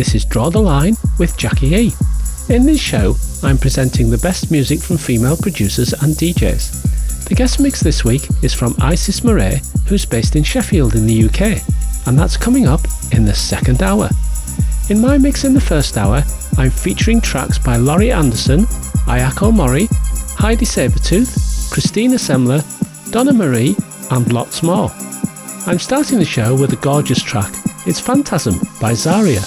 This is Draw the Line with Jackie E. In this show, I'm presenting the best music from female producers and DJs. The guest mix this week is from Isis Murray, who's based in Sheffield in the UK, and that's coming up in the second hour. In my mix in the first hour, I'm featuring tracks by Laurie Anderson, Ayako Mori, Heidi Sabertooth, Christina Semler, Donna Marie, and lots more. I'm starting the show with a gorgeous track. It's Phantasm by Zaria.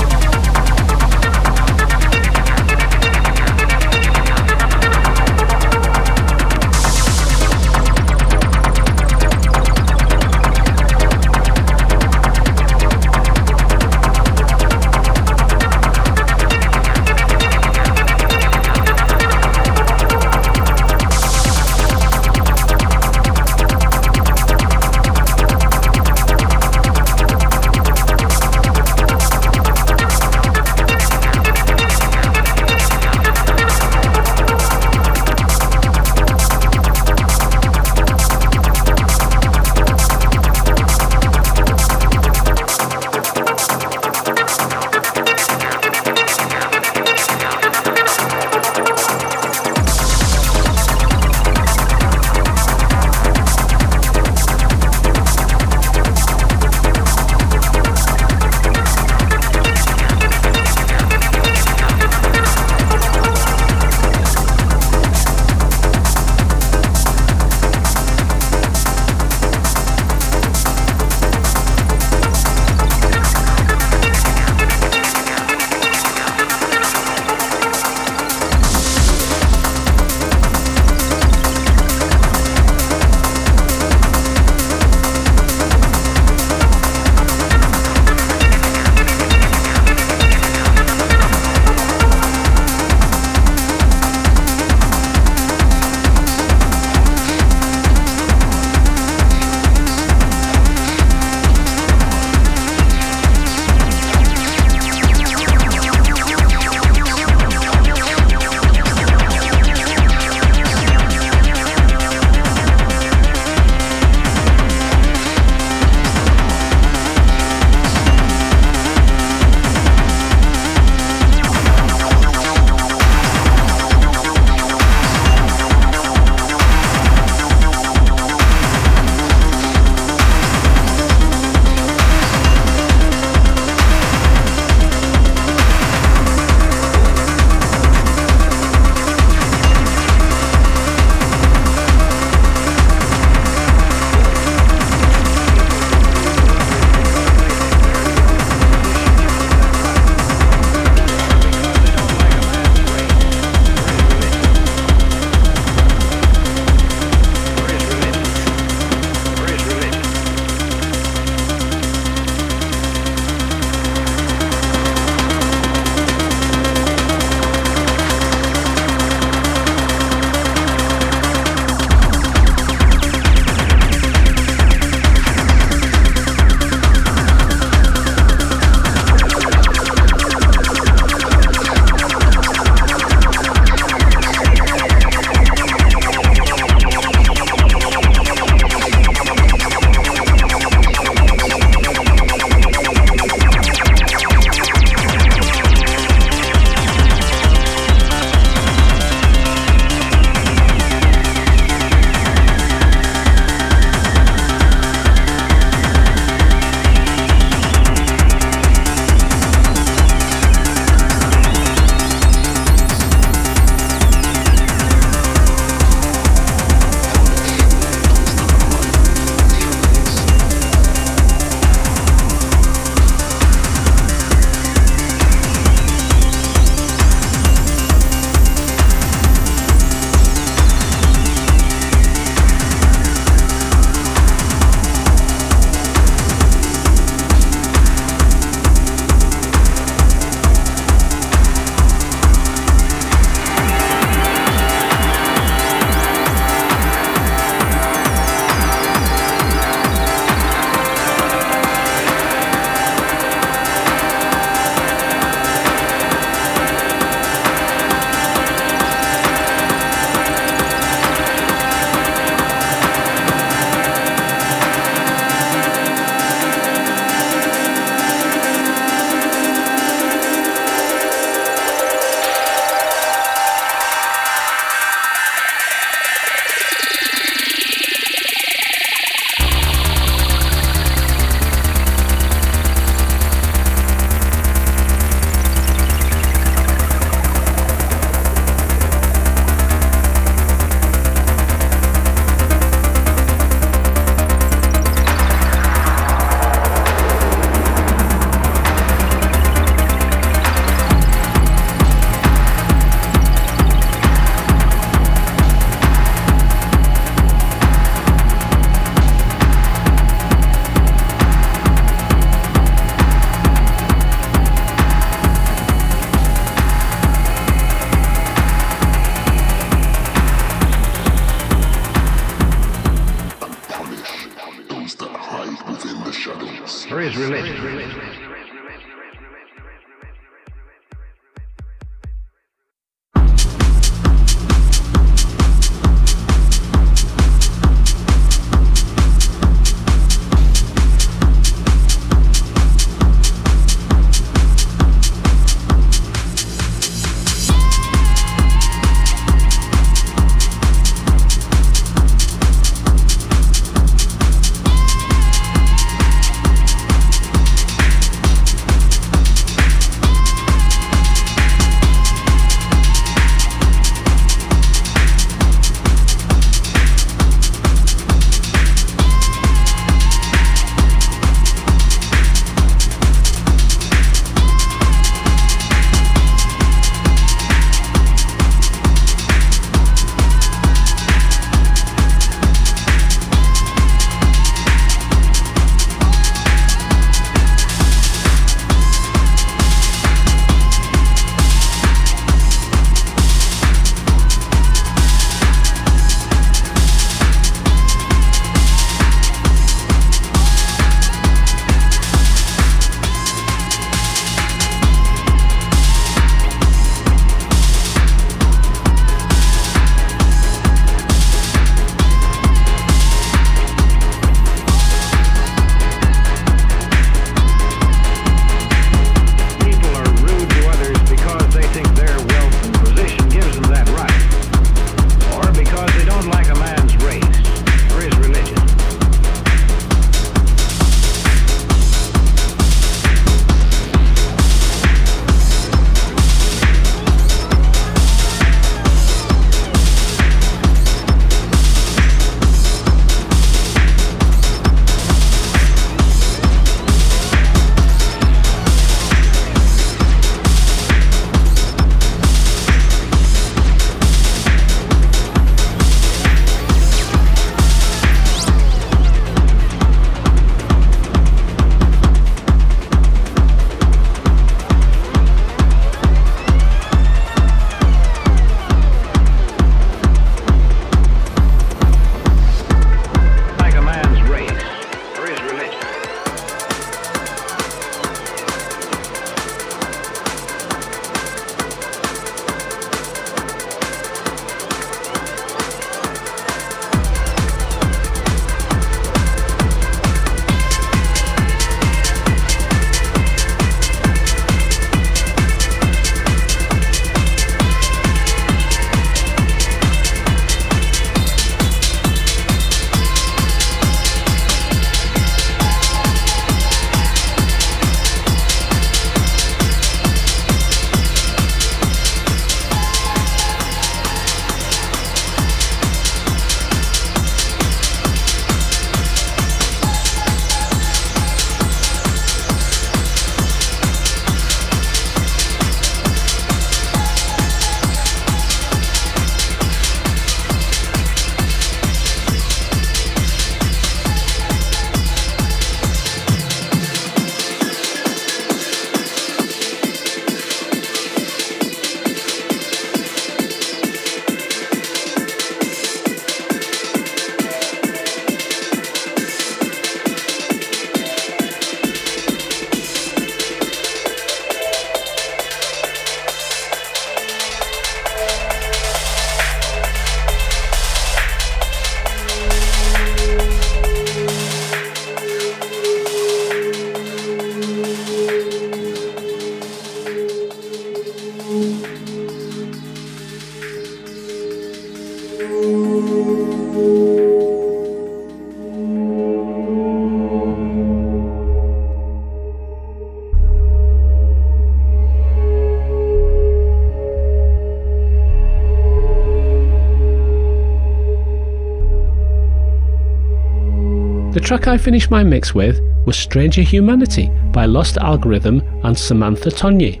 Track I finished my mix with was Stranger Humanity by Lost Algorithm and Samantha Tonye.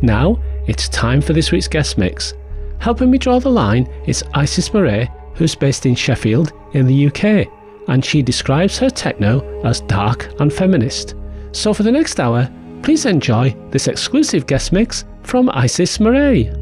Now, it's time for this week's guest mix. Helping me draw the line is Isis Murray, who's based in Sheffield in the UK, and she describes her techno as dark and feminist. So for the next hour, please enjoy this exclusive guest mix from Isis Murray.